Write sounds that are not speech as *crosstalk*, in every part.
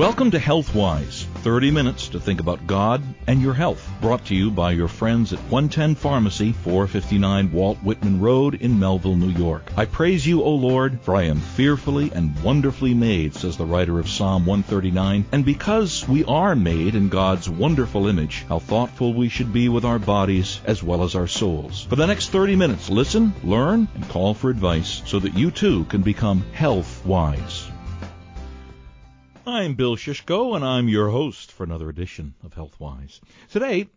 Welcome to Healthwise, 30 minutes to think about God and your health. Brought to you by your friends at 110 Pharmacy, 459 Walt Whitman Road in Melville, New York. I praise you, O Lord, for I am fearfully and wonderfully made, says the writer of Psalm 139. And because we are made in God's wonderful image, how thoughtful we should be with our bodies as well as our souls. For the next 30 minutes, listen, learn, and call for advice so that you too can become health wise. I'm Bill Shishko, and I'm your host for another edition of Healthwise. Today,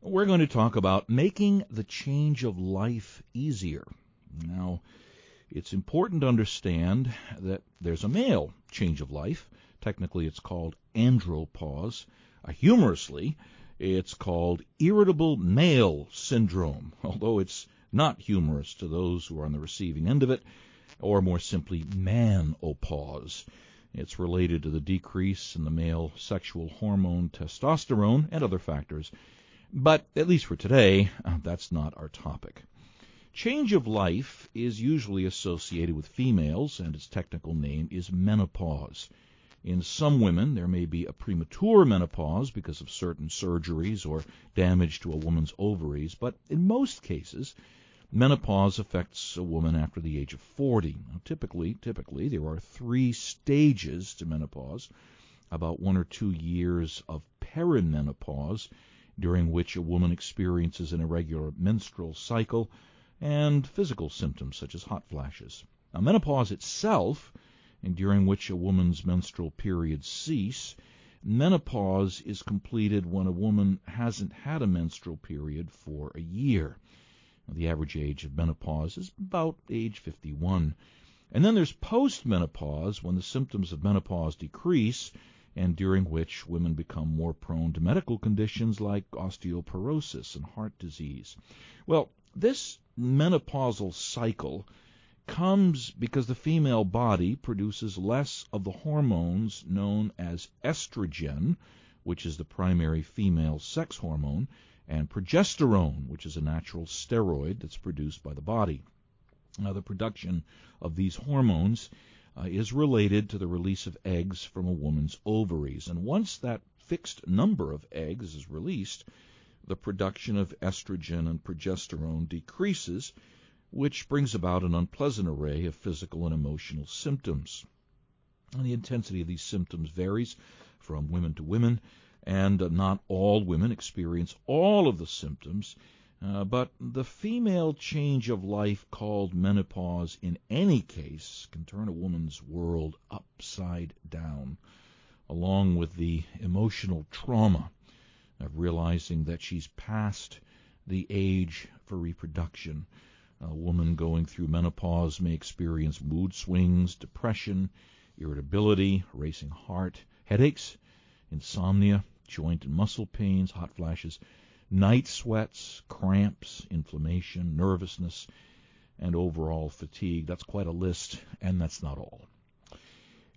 we're going to talk about making the change of life easier. Now, it's important to understand that there's a male change of life. Technically, it's called andropause. Uh, humorously, it's called irritable male syndrome, *laughs* although it's not humorous to those who are on the receiving end of it, or more simply, manopause. It's related to the decrease in the male sexual hormone testosterone and other factors. But at least for today, uh, that's not our topic. Change of life is usually associated with females, and its technical name is menopause. In some women, there may be a premature menopause because of certain surgeries or damage to a woman's ovaries, but in most cases, Menopause affects a woman after the age of 40. Now, typically, typically there are three stages to menopause. About one or two years of perimenopause, during which a woman experiences an irregular menstrual cycle and physical symptoms such as hot flashes. Now, menopause itself, and during which a woman's menstrual periods cease, menopause is completed when a woman hasn't had a menstrual period for a year. The average age of menopause is about age 51. And then there's postmenopause, when the symptoms of menopause decrease, and during which women become more prone to medical conditions like osteoporosis and heart disease. Well, this menopausal cycle comes because the female body produces less of the hormones known as estrogen, which is the primary female sex hormone, and progesterone, which is a natural steroid that's produced by the body. Now, the production of these hormones uh, is related to the release of eggs from a woman's ovaries. And once that fixed number of eggs is released, the production of estrogen and progesterone decreases, which brings about an unpleasant array of physical and emotional symptoms. And the intensity of these symptoms varies from women to women, and not all women experience all of the symptoms. Uh, but the female change of life called menopause, in any case, can turn a woman's world upside down, along with the emotional trauma of realizing that she's past the age for reproduction. A woman going through menopause may experience mood swings, depression, irritability, racing heart, headaches, insomnia, joint and muscle pains, hot flashes, night sweats, cramps, inflammation, nervousness, and overall fatigue. That's quite a list, and that's not all.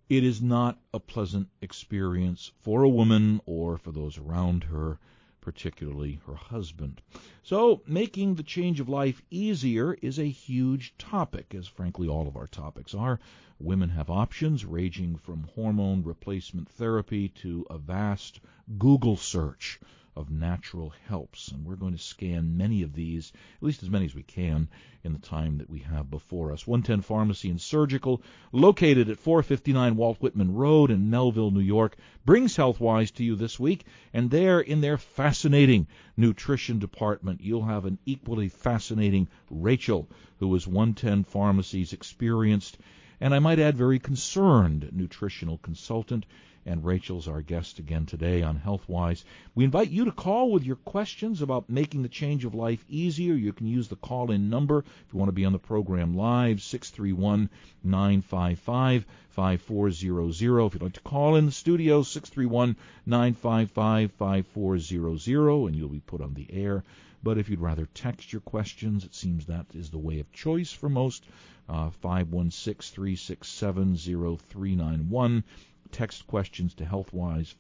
It is not a pleasant experience for a woman or for those around her particularly her husband. So, making the change of life easier is a huge topic, as frankly all of our topics are. Women have options ranging from hormone replacement therapy to a vast Google search of natural helps. And we're going to scan many of these, at least as many as we can, in the time that we have before us. 110 Pharmacy and Surgical, located at 459 Walt Whitman Road in Melville, New York, brings Healthwise to you this week. And there, in their fascinating nutrition department, you'll have an equally fascinating Rachel, who is 110 Pharmacy's experienced and I might add very concerned nutritional consultant and Rachel's our guest again today on HealthWise. We invite you to call with your questions about making the change of life easier. You can use the call in number if you want to be on the program live, 631 955 5400. If you'd like to call in the studio, 631 955 5400, and you'll be put on the air. But if you'd rather text your questions, it seems that is the way of choice for most. Uh, 516 367 0391 text questions to HealthWise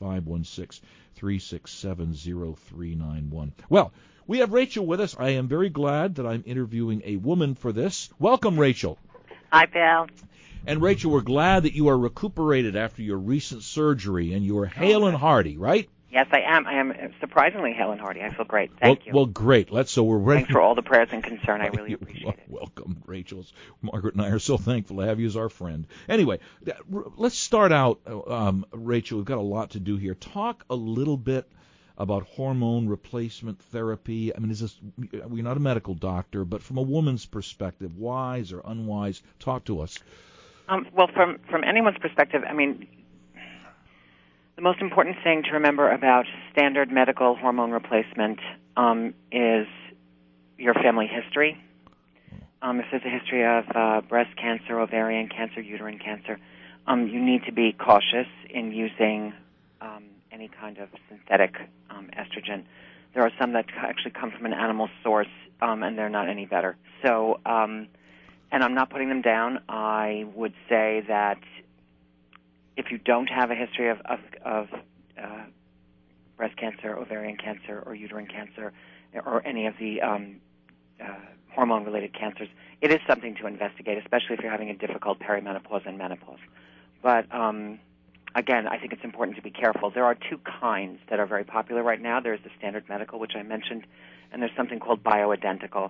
516-367-0391. Well, we have Rachel with us. I am very glad that I'm interviewing a woman for this. Welcome, Rachel. Hi, Bill. And Rachel, we're glad that you are recuperated after your recent surgery and you are hale and hearty, right? Yes, I am. I am surprisingly hale and hearty. I feel great. Thank well, you. Well, great. Let's. So we're ready. Thanks for all the prayers and concern. I *laughs* really appreciate it. Welcome, Rachel. Margaret and I are so thankful to have you as our friend. Anyway, let's start out, um, Rachel. We've got a lot to do here. Talk a little bit about hormone replacement therapy. I mean, is this? We're not a medical doctor, but from a woman's perspective, wise or unwise, talk to us. Um, well, from from anyone's perspective, I mean, the most important thing to remember about standard medical hormone replacement um, is your family history. Um, if there's a history of uh, breast cancer, ovarian cancer, uterine cancer, um, you need to be cautious in using um, any kind of synthetic um, estrogen. There are some that actually come from an animal source, um, and they're not any better. So, and I'm not putting them down. I would say that if you don't have a history of, of, of uh, breast cancer, ovarian cancer, or uterine cancer, or any of the um, uh, hormone related cancers, it is something to investigate, especially if you're having a difficult perimenopause and menopause. But um, again, I think it's important to be careful. There are two kinds that are very popular right now. There's the standard medical, which I mentioned, and there's something called bioidentical.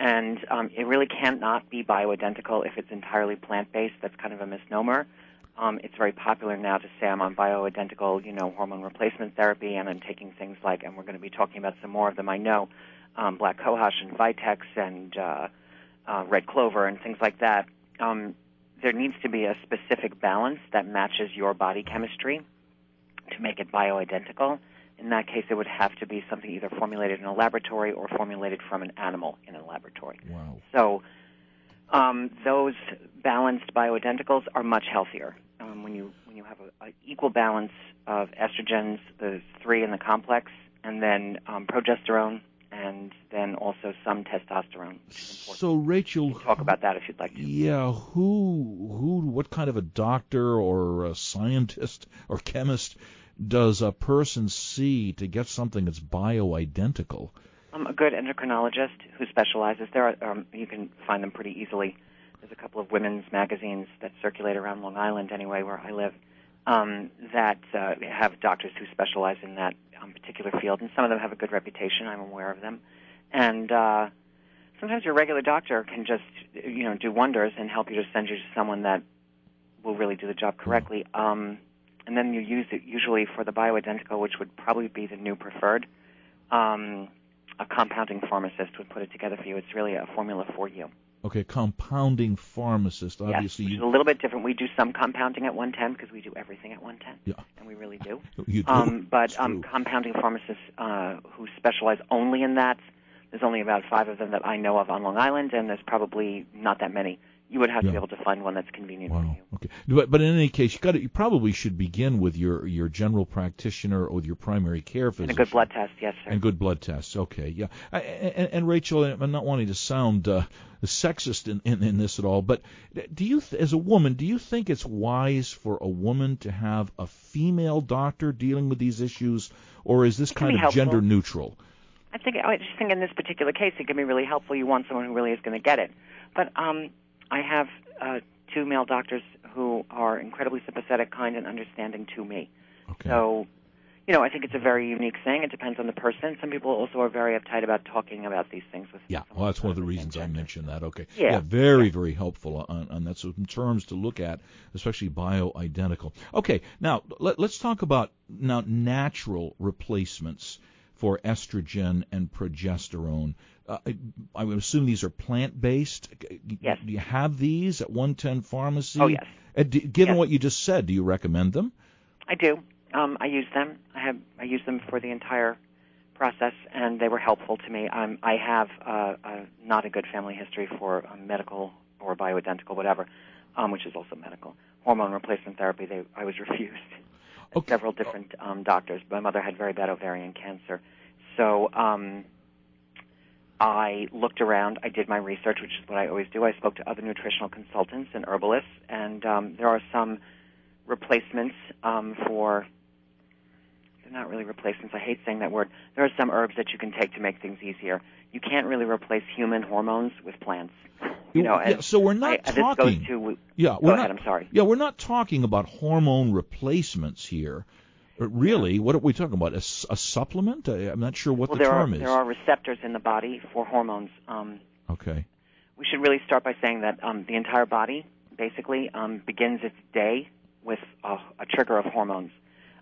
And um, it really cannot be bioidentical if it's entirely plant based. That's kind of a misnomer. Um, it's very popular now to say I'm on bioidentical, you know, hormone replacement therapy, and I'm taking things like, and we're going to be talking about some more of them. I know um, black cohosh and Vitex and uh, uh, red clover and things like that. Um, there needs to be a specific balance that matches your body chemistry to make it bioidentical. In that case, it would have to be something either formulated in a laboratory or formulated from an animal in a laboratory. Wow. So um, those balanced bioidenticals are much healthier um, when you when you have an equal balance of estrogens, the three in the complex, and then um, progesterone, and then also some testosterone, which is important. So Rachel, talk about that if you'd like to. Yeah, who who what kind of a doctor or a scientist or chemist does a person see to get something that's bioidentical? Um, a good endocrinologist who specializes. There, um, you can find them pretty easily. There's a couple of women's magazines that circulate around Long Island, anyway, where I live, um, that uh, have doctors who specialize in that um, particular field, and some of them have a good reputation. I'm aware of them, and uh, sometimes your regular doctor can just, you know, do wonders and help you to send you to someone that will really do the job correctly. Um, and then you use it usually for the bioidentical, which would probably be the new preferred. Um, a compounding pharmacist would put it together for you. It's really a formula for you. Okay, compounding pharmacist. Obviously, yes, you... a little bit different. We do some compounding at 110 because we do everything at 110. Yeah. And we really do. *laughs* You do. Um, but um, compounding pharmacists uh, who specialize only in that, there's only about five of them that I know of on Long Island, and there's probably not that many you would have yeah. to be able to find one that's convenient wow. for you. Okay, but but in any case, you got you probably should begin with your your general practitioner or with your primary care physician. And a good blood test, yes, sir. And good blood tests. Okay, yeah. I, and, and Rachel, I'm not wanting to sound uh, sexist in, in in this at all, but do you, as a woman, do you think it's wise for a woman to have a female doctor dealing with these issues, or is this kind of helpful. gender neutral? I think I just think in this particular case it can be really helpful. You want someone who really is going to get it, but um, I have uh, two male doctors who are incredibly sympathetic, kind, and understanding to me. Okay. So, you know, I think it's a very unique thing. It depends on the person. Some people also are very uptight about talking about these things with. Yeah, well, that's one of the reasons I mentioned that. Okay. Yeah. yeah very, very helpful on, on that. So, in terms to look at, especially bioidentical. Okay, now let, let's talk about now natural replacements for estrogen and progesterone. Uh, I would assume these are plant based. Yes. Do you have these at 110 Pharmacy? Oh yes. Uh, do, given yes. what you just said, do you recommend them? I do. Um, I use them. I have. I use them for the entire process, and they were helpful to me. Um, I have uh, a, not a good family history for um, medical or bioidentical, whatever, um, which is also medical hormone replacement therapy. They, I was *laughs* refused. Okay. Several different um, doctors. My mother had very bad ovarian cancer, so um, I looked around. I did my research, which is what I always do. I spoke to other nutritional consultants and herbalists, and um, there are some replacements um, for. They're not really replacements. I hate saying that word. There are some herbs that you can take to make things easier. You can't really replace human hormones with plants. You know, yeah, so we're not I, talking. To, yeah, we're ahead. not. I'm sorry. Yeah, we're not talking about hormone replacements here. Uh, Really, what are we talking about? A supplement? I, I'm not sure what Well, the term are is. there are receptors in the body for hormones. Um, Okay. we should really start by saying that um, the entire body basically um, begins its day with a, a trigger of hormones.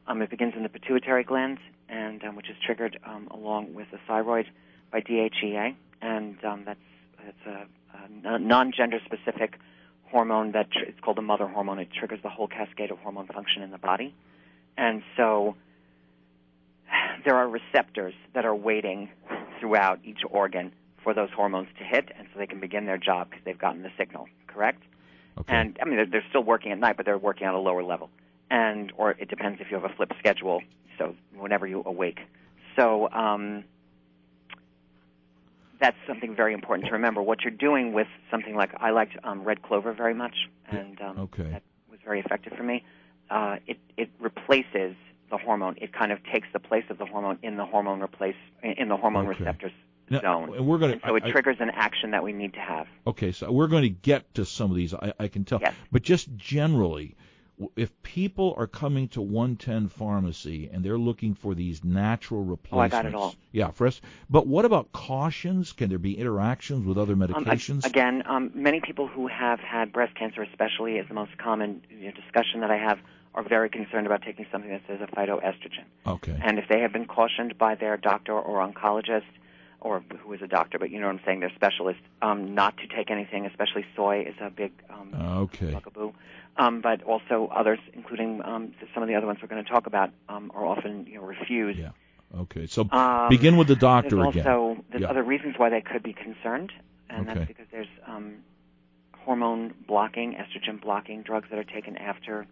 Um, it begins in the pituitary gland, and um, which is triggered um, along with the thyroid by DHEA, and um, that's that's a, a non-gender specific hormone that tr- it's called a mother hormone. It triggers the whole cascade of hormone function in the body, and so there are receptors that are waiting throughout each organ for those hormones to hit, and so they can begin their job because they've gotten the signal. Correct? Okay. And I mean, they're, they're still working at night, but they're working at a lower level. And or it depends if you have a flip schedule. So whenever you awake, so um, that's something very important to remember. What you're doing with something like I liked um, red clover very much, and um, Okay. that was very effective for me. Uh, it it replaces the hormone. It kind of takes the place of the hormone in the hormone replace in the hormone Okay. receptors Now, zone. and we're going to. so it to. triggers an action that we need to have. Okay, so we're going to get to some of these. I, I can tell. Yes. But just generally, if people are coming to 110 Pharmacy and they're looking for these natural replacements. Oh, I got it all. Yeah, for us. But what about cautions? Can there be interactions with other Um, medications? again, um, many people who have had breast cancer, especially, is the most common you know, discussion that I have, are very concerned about taking something that says a phytoestrogen. okay. And if they have been cautioned by their doctor or oncologist, or who is a doctor, but you know what I'm saying, their specialist, um, not to take anything, especially soy is a big um, Okay. bugaboo. Um, but also others, including um, some of the other ones we're going to talk about, um, are often you know refused. Yeah. Okay. So Um, begin with the doctor there's again. also there's Yeah. other reasons why they could be concerned, and Okay. that's because there's um, hormone blocking, estrogen blocking drugs that are taken after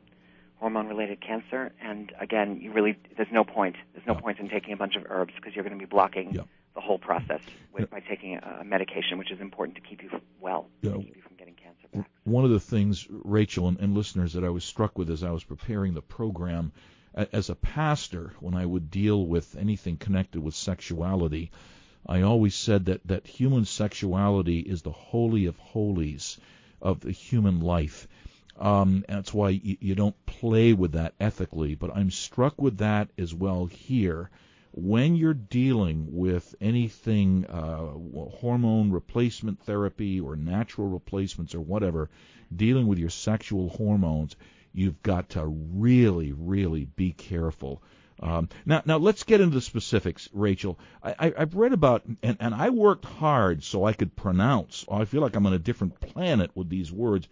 hormone-related cancer. And again, you really there's no point. There's no Yeah. point in taking a bunch of herbs because you're going to be blocking Yeah. the whole process with, by taking a, a medication, which is important to keep you well, Yeah. keep you One of the things, Rachel and, and listeners, that I was struck with as I was preparing the program, as a pastor, when I would deal with anything connected with sexuality, I always said that, that human sexuality is the holy of holies of the human life. Um, that's why you, you don't play with that ethically. But I'm struck with that as well here. When you're dealing with anything, uh, hormone replacement therapy or natural replacements or whatever, dealing with your sexual hormones, you've got to really, really be careful. Um, now, now let's get into the specifics, Rachel. I, I've read about, and, and I worked hard so I could pronounce. I feel like I'm on a different planet with these words.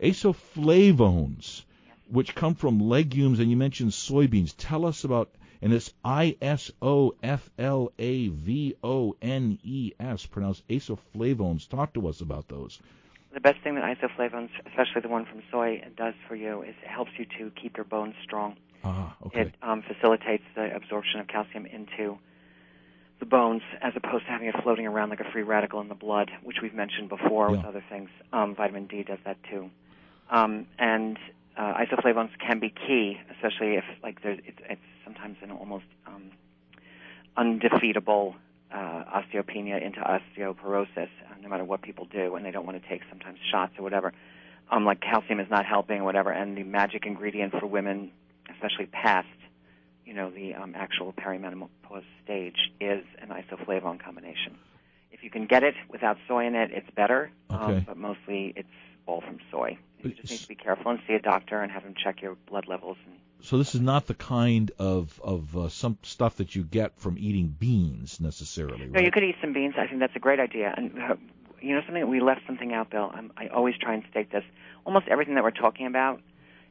Isoflavones, which come from legumes, and you mentioned soybeans. Tell us about, and it's I S O F L A V O N E S, pronounced isoflavones. Talk to us about those. The best thing that isoflavones, especially the one from soy, does for you is it helps you to keep your bones strong. Ah, okay. It um, facilitates the absorption of calcium into the bones as opposed to having it floating around like a free radical in the blood, which we've mentioned before with other things. Um, vitamin D does that too. Um, and uh, isoflavones can be key, especially if like there's it's, it's sometimes an almost um, undefeatable uh, osteopenia into osteoporosis, uh, no matter what people do, and they don't want to take sometimes shots or whatever. Um, like calcium is not helping or whatever, and the magic ingredient for women, especially past, you know, the um, actual perimenopause stage, is an isoflavone combination. If you can get it without soy in it, it's better, Okay. um, but mostly it's all from soy. You just need to be careful and see a doctor and have him check your blood levels and So this is not the kind of of uh, some stuff that you get from eating beans necessarily, No, you could eat some beans. I think that's a great idea. And uh, you know something, we left something out, Bill. I'm, I always try and state this. Almost everything that we're talking about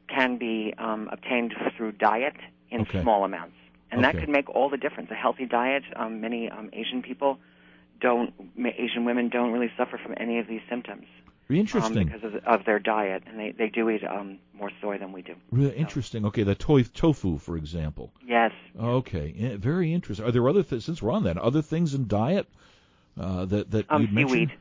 can be um, obtained through diet in Okay. small amounts, and that Okay. could make all the difference. A healthy diet. Um, many um, Asian people don't. Asian women don't really suffer from any of these symptoms um, Interesting. because of, of their diet, and they they do eat um, more soy than we do. Really interesting. Okay, the to- tofu, for example. Yes. Okay, yeah, very interesting. Are there other th- since we're on that other things in diet uh, that that Um, you'd mention? seaweed.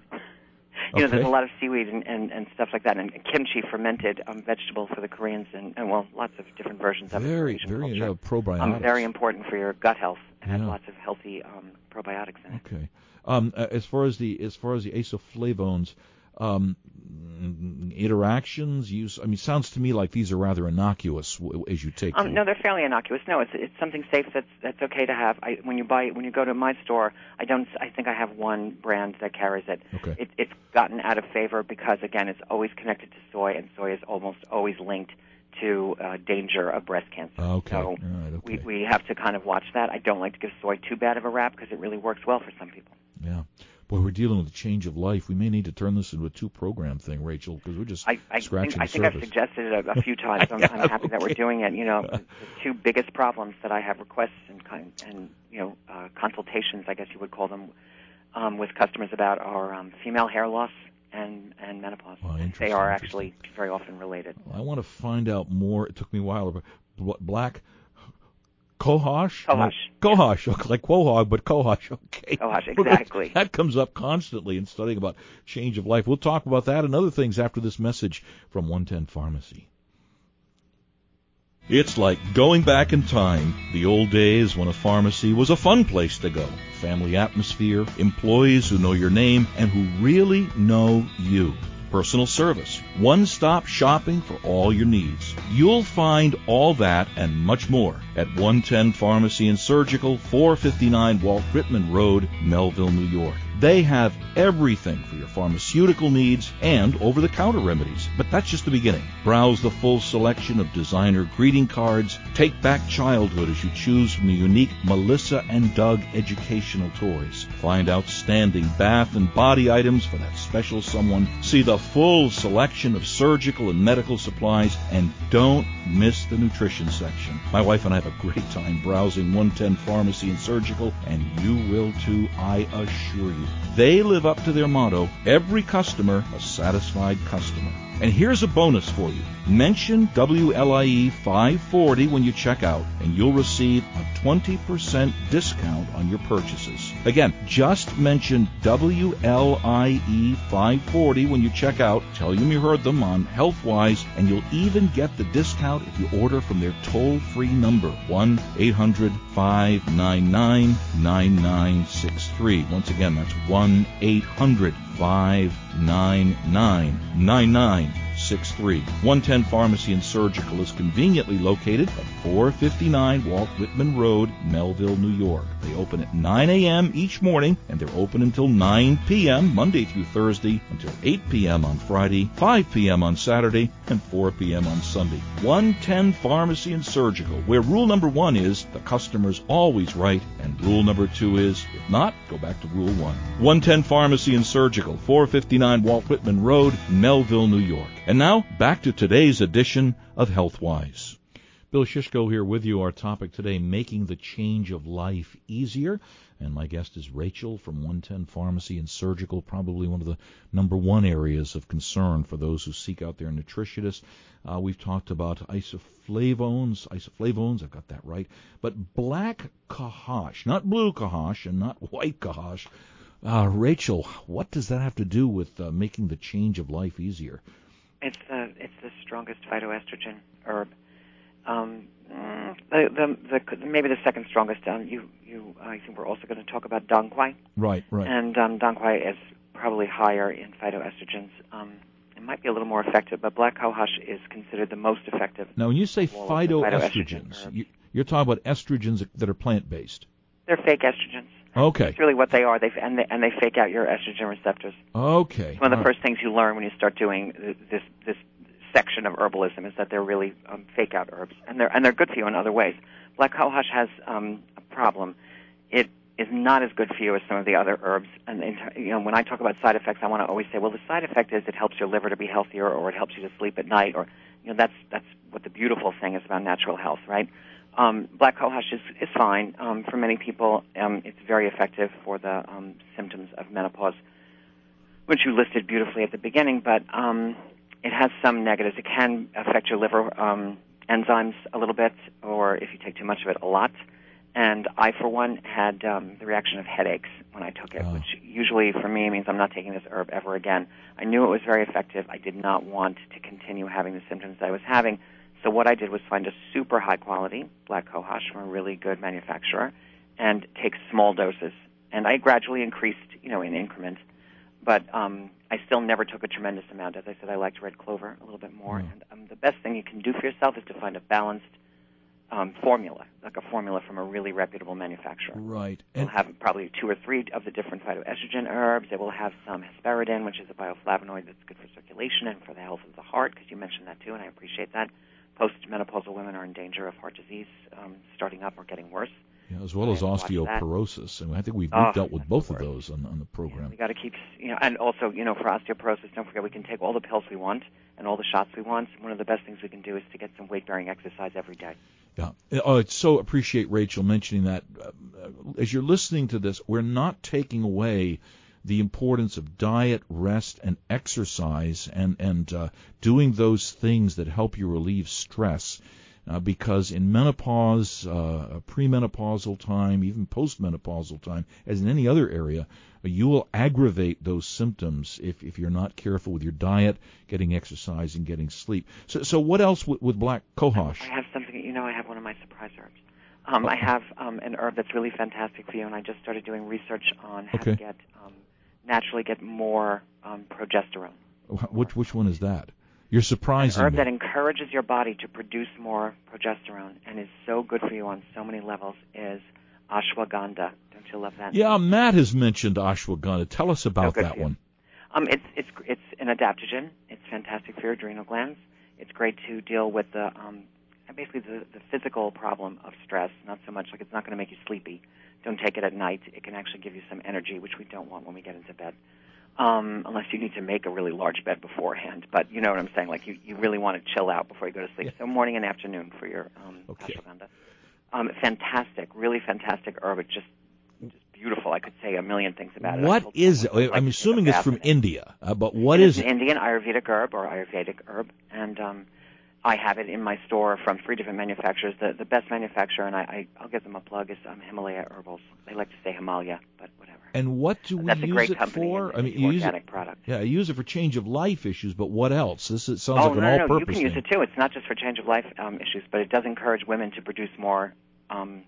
You know, there's a lot of seaweed and, and, and stuff like that, and kimchi, fermented um, vegetable for the Koreans, and, and well, lots of different versions of it. Very, very yeah, probiotics. um, very important for your gut health, and has Yeah. lots of healthy um, probiotics in it. Okay. Um, uh, as far as the as far as the isoflavones, um, interactions? Use? I mean, sounds to me like these are rather innocuous w- as you take Um, them. no, they're fairly innocuous. No, it's it's something safe that's that's okay to have. I, when you buy when you go to my store, I don't. I think I have one brand that carries it. Okay. It, it's gotten out of favor because again, it's always connected to soy, and soy is almost always linked to uh, danger of breast cancer. Okay. So right. Okay. we we have to kind of watch that. I don't like to give soy too bad of a rap because it really works well for some people. yeah. Boy, we're dealing with a change of life. We may need to turn this into a two-program thing, Rachel, because we're just I, I scratching think I think I've suggested it a, a few *laughs* times. I'm, I'm happy that we're doing it. You know, the, the two biggest problems that I have requests and kind and you know uh, consultations, I guess you would call them, um, with customers about are um, female hair loss and and menopause. Wow, they are actually very often related. I want to find out more. It took me a while. But bl- black cohosh. Cohosh, Cohosh, okay, like quahog, but cohosh. *laughs* Okay. Cohosh, exactly. That comes up constantly in studying about change of life. We'll talk about that and other things after this message from 110 Pharmacy. It's like going back in time, the old days when a pharmacy was a fun place to go. Family atmosphere, employees who know your name and who really know you. Personal service, one stop shopping for all your needs. You'll find all that and much more at 110 Pharmacy and Surgical, 459 Walt Whitman Road, Melville, New York. They have everything for your pharmaceutical needs and over the counter remedies. But that's just the beginning. Browse the full selection of designer greeting cards. Take back childhood as you choose from the unique Melissa and Doug educational toys. Find outstanding bath and body items for that special someone. See the full selection of surgical and medical supplies and don't miss the nutrition section. My wife and I have a great time browsing 110 Pharmacy and Surgical and you will too, I assure you. They live up to their motto, every customer a satisfied customer. And here's a bonus for you. Mention WLIE 540 when you check out, and you'll receive a 20% discount on your purchases. Again, just mention WLIE 540 when you check out. Tell them you heard them on HealthWise, and you'll even get the discount if you order from their toll-free number, 1 800 599 9963. Once again, that's 1 800 599 9963. 110 Pharmacy and Surgical is conveniently located at 459 Walt Whitman Road, Melville, New York. They open at 9 a.m. each morning and they're open until 9 p.m. Monday through Thursday until 8 p.m. on Friday, 5 p.m. on Saturday, and 4 p.m. on Sunday. 110 Pharmacy and Surgical, where rule number one is the customer's always right, and rule number two is if not, go back to rule one. 110 Pharmacy and Surgical, 459 Walt Whitman Road, Melville, New York. And now, back to today's edition of HealthWise. Bill Shishko here with you. Our topic today, making the change of life easier. And my guest is Rachel from 110 Pharmacy and Surgical, probably one of the number one areas of concern for those who seek out their nutritionist. Uh, we've talked about isoflavones, isoflavones, I've got that right, but black cohosh, not blue cohosh and not *laughs* white cohosh. Uh, Rachel, what does that have to do with uh, making the change of life easier? It's the it's the strongest phytoestrogen herb. Um, the, the the maybe the second strongest. Um, you you I think we're also going to talk about dong quai, Right, right. and um, dong quai is probably higher in phytoestrogens. Um, it might be a little more effective, but black cohosh is considered the most effective. Now, when you say Well, the phytoestrogen phytoestrogens, you, you're talking about estrogens that are plant-based. They're fake estrogens. Okay. It's really what they are. They and they and they fake out your estrogen receptors. Okay. It's one of the All right. first things you learn when you start doing this this section of herbalism is that they're really um, fake out herbs, and they're and they're good for you in other ways. Black cohosh has um, a problem. It is not as good for you as some of the other herbs. And you know, when I talk about side effects, I want to always say, well, the side effect is it helps your liver to be healthier, or it helps you to sleep at night, or you know, that's that's what the beautiful thing is about natural health, right? Um, black cohosh is, is fine um, for many people. Um, it's very effective for the um, symptoms of menopause, which you listed beautifully at the beginning. But um, it has some negatives. It can affect your liver um, enzymes a little bit, or if you take too much of it, a lot. And I, for one, had um, the reaction of headaches when I took it, Oh. which usually for me means I'm not taking this herb ever again. I knew it was very effective. I did not want to continue having the symptoms that I was having. So what I did was find a super high quality black cohosh from a really good manufacturer and take small doses. And I gradually increased, you know, in increments. but um, I still never took a tremendous amount. As I said, I liked red clover a little bit more. Yeah. And um, the best thing you can do for yourself is to find a balanced um, formula, like a formula from a really reputable manufacturer. Right. And have probably two or three of the different phytoestrogen herbs. It will have some hesperidin, which is a bioflavonoid that's good for circulation and for the health of the heart, because you mentioned that too, and I appreciate that. Postmenopausal women are in danger of heart disease um, starting up or getting worse. yeah, as well as I have to watch that. osteoporosis, and I think we've, Oh, dealt with both of those on, on the program. We got to keep, you know, and also, you know, for osteoporosis, don't forget we can take all the pills we want and all the shots we want. One of the best things we can do is to get some weight-bearing exercise every day. Yeah. Oh, it's so appreciate Rachel mentioning that. Uh, As you're listening to this, we're not taking away the importance of diet, rest, and exercise, and and uh, doing those things that help you relieve stress. Uh, because in menopause, uh, premenopausal time, even postmenopausal time, as in any other area, uh, you will aggravate those symptoms if, if you're not careful with your diet, getting exercise, and getting sleep. So, so what else with, with black cohosh? I have something, you know, I have one of my surprise herbs. Um, I have um, an herb that's really fantastic for you, and I just started doing research on how Okay. to get um, naturally get more um, progesterone. Which which one is that? You're An surprising herb me. that encourages your body to produce more progesterone and is so good for you on so many levels is ashwagandha. Don't you love that? Yeah, Matt has mentioned ashwagandha. Tell us about good that one. Um, it's it's it's an adaptogen. It's fantastic for your adrenal glands. It's great to deal with the um, basically the, the physical problem of stress. Not so much like it's not going to make you sleepy. Don't take it at night. It can actually give you some energy, which we don't want when we get into bed. Um, unless you need to make a really large bed beforehand. But you know what I'm saying. Like you, you really want to chill out before you go to sleep. So morning and afternoon for your um, Okay. ashwagandha. Um, fantastic, really fantastic herb. It's just just beautiful. I could say a million things about it. What is it? Like I'm a assuming it's from in. India, uh, but what It is an it? Indian Ayurvedic herb or Ayurvedic herb, and um, I have it in my store from three different manufacturers. The the best manufacturer, and I, I I'll give them a plug, is um, Himalaya Herbals. They like to say Himalaya, but whatever. And what do we That's use it for? I mean, you use it. organic product. Yeah, you use it for change of life issues, but what else? This is, sounds oh like an no, no, no! You all-purpose can use it too. It's not just for change of life um, issues, but it does encourage women to produce more um,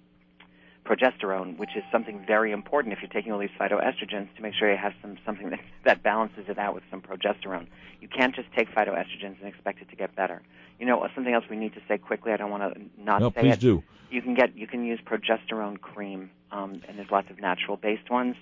progesterone, which is something very important if you're taking all these phytoestrogens to make sure you have some something that, that balances it out with some progesterone. You can't just take phytoestrogens and expect it to get better. You know, something else we need to say quickly. I don't want to not No, say please it. do. You can get you can use progesterone cream, um, and there's lots of natural based ones.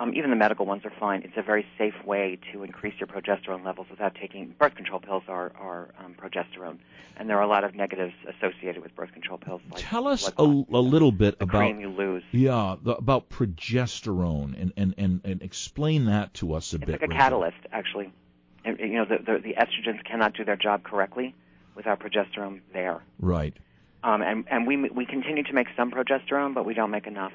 Um, even the medical ones are fine. It's a very safe way to increase your progesterone levels without taking birth control pills are are um, progesterone, and there are a lot of negatives associated with birth control pills. Like Tell us a, a little bit the about cream you lose. yeah the, about progesterone and, and, and, and explain that to us a It's bit. It's like a Rachel. catalyst, actually. And, you know, the, the the estrogens cannot do their job correctly without progesterone there. Right. Um, and and we we continue to make some progesterone, but we don't make enough.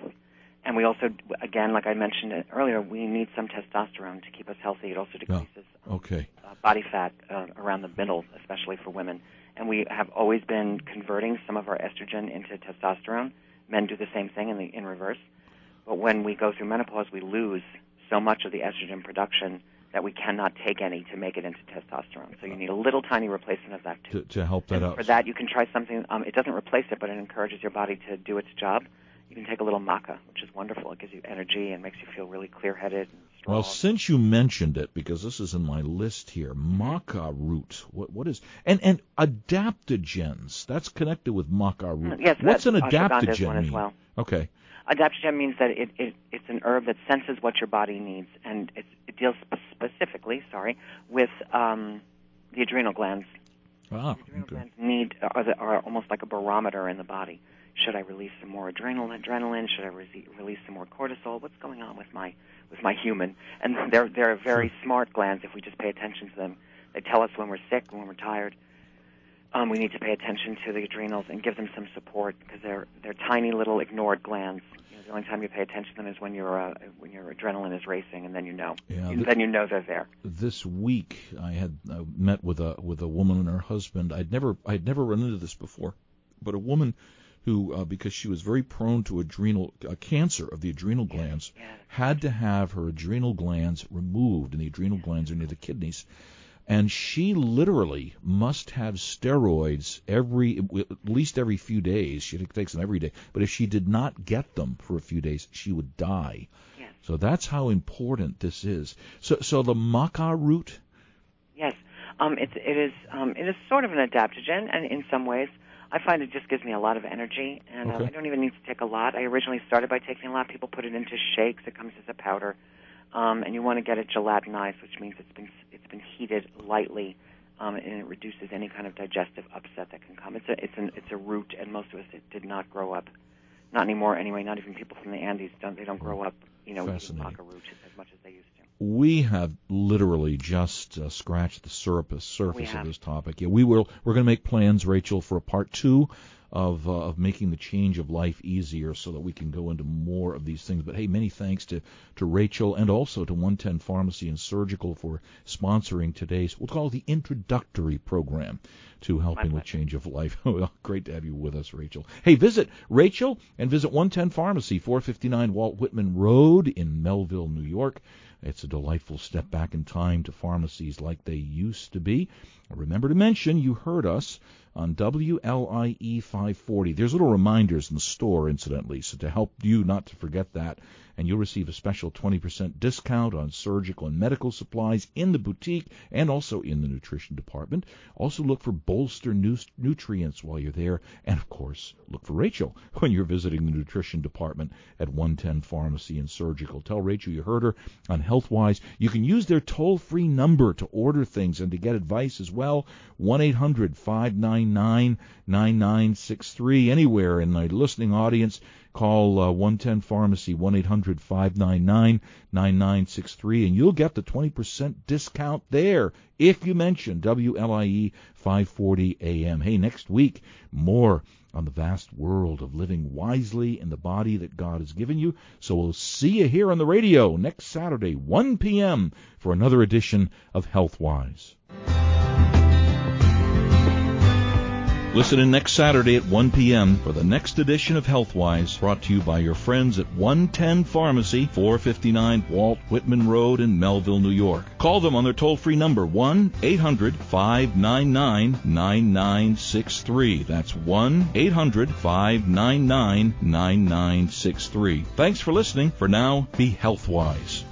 And we also, again, like I mentioned earlier, we need some testosterone to keep us healthy. It also decreases Okay. uh, body fat uh, around the middle, especially for women. And we have always been converting some of our estrogen into testosterone. Men do the same thing in the in reverse. But when we go through menopause, we lose so much of the estrogen production that we cannot take any to make it into testosterone. So you need a little tiny replacement of that too. To, to help that And out. for that, you can try something. Um, it doesn't replace it, but it encourages your body to do its job. You can take a little maca, which is wonderful. It gives you energy and makes you feel really clear-headed and strong. Well, since you mentioned it, because this is in my list here, maca root. What what is and and adaptogens? That's connected with maca root. yes, What's an that- ashwagandha is adaptogen one as mean? well. Okay. Adaptogen means that it, it it's an herb that senses what your body needs, and it's, it deals specifically, sorry, with um, the adrenal glands. Ah, The adrenal okay. glands need are, the, are almost like a barometer in the body. Should I release some more adrenal adrenaline? Should I re- release some more cortisol? What's going on with my with my human? And they're they're very smart glands if we just pay attention to them. They tell us when we're sick, when we're tired. Um, we need to pay attention to the adrenals and give them some support because they're they're tiny little ignored glands. You know, the only time you pay attention to them is when your uh, when your adrenaline is racing, and then you know. Yeah, And th- then you know they're there. this week I had uh, met with a with a woman and her husband. I'd never I'd never run into this before, but a woman who uh, because she was very prone to adrenal uh, cancer of the adrenal glands had to have her adrenal glands removed, and the adrenal glands are near the kidneys. And she literally must have steroids every, at least every few days. She takes them every day. But if she did not get them for a few days, she would die. So that's how important this is. So, so the maca root. Yes, um, it, it is. Um, it is sort of an adaptogen, and in some ways, I find it just gives me a lot of energy, and okay. uh, I don't even need to take a lot. I originally started by taking a lot. People put it into shakes. It comes as a powder, um, and you want to get it gelatinized, which means it's been it's been heated lightly, um, and it reduces any kind of digestive upset that can come. It's a it's an it's a root, and most of us it did not grow up, not anymore anyway. Not even people from the Andes don't they don't grow up, you know, eating maca root as much as they used we have literally just uh, scratched the surface surface of this topic. Yeah, we will. We're going to make plans, Rachel, for a part two of uh, of making the change of life easier, so that we can go into more of these things. But hey, many thanks to to Rachel and also to 110 Pharmacy and Surgical for sponsoring today's we'll call it the introductory program to helping with change of life. *laughs* great to have you with us, Rachel. Hey, visit Rachel and visit 110 Pharmacy, 459 Walt Whitman Road in Melville, New York. It's a delightful step back in time to pharmacies like they used to be. Remember to mention you heard us on WLIE 540. There's little reminders in the store, incidentally, so to help you not to forget that. And you'll receive a special 20% discount on surgical and medical supplies in the boutique and also in the nutrition department. Also look for bolster nu- nutrients while you're there. And of course, look for Rachel *laughs* when you're visiting the nutrition department at 110 Pharmacy and Surgical. Tell Rachel you heard her on HealthWise. You can use their toll free number to order things and to get advice as well. 1 800 599 9963. Anywhere in the listening audience, call uh, 110 Pharmacy 1 800 599 9963 and you'll get the 20% discount there if you mention WLIE 540 AM. Hey, next week, more on the vast world of living wisely in the body that God has given you. So we'll see you here on the radio next Saturday, 1 p.m., for another edition of HealthWise. Listen in next Saturday at 1 p.m. for the next edition of HealthWise, brought to you by your friends at 110 Pharmacy, 459 Walt Whitman Road in Melville, New York. Call them on their toll-free number 1-800-599-9963. That's 1-800-599-9963. Thanks for listening. For now, be HealthWise.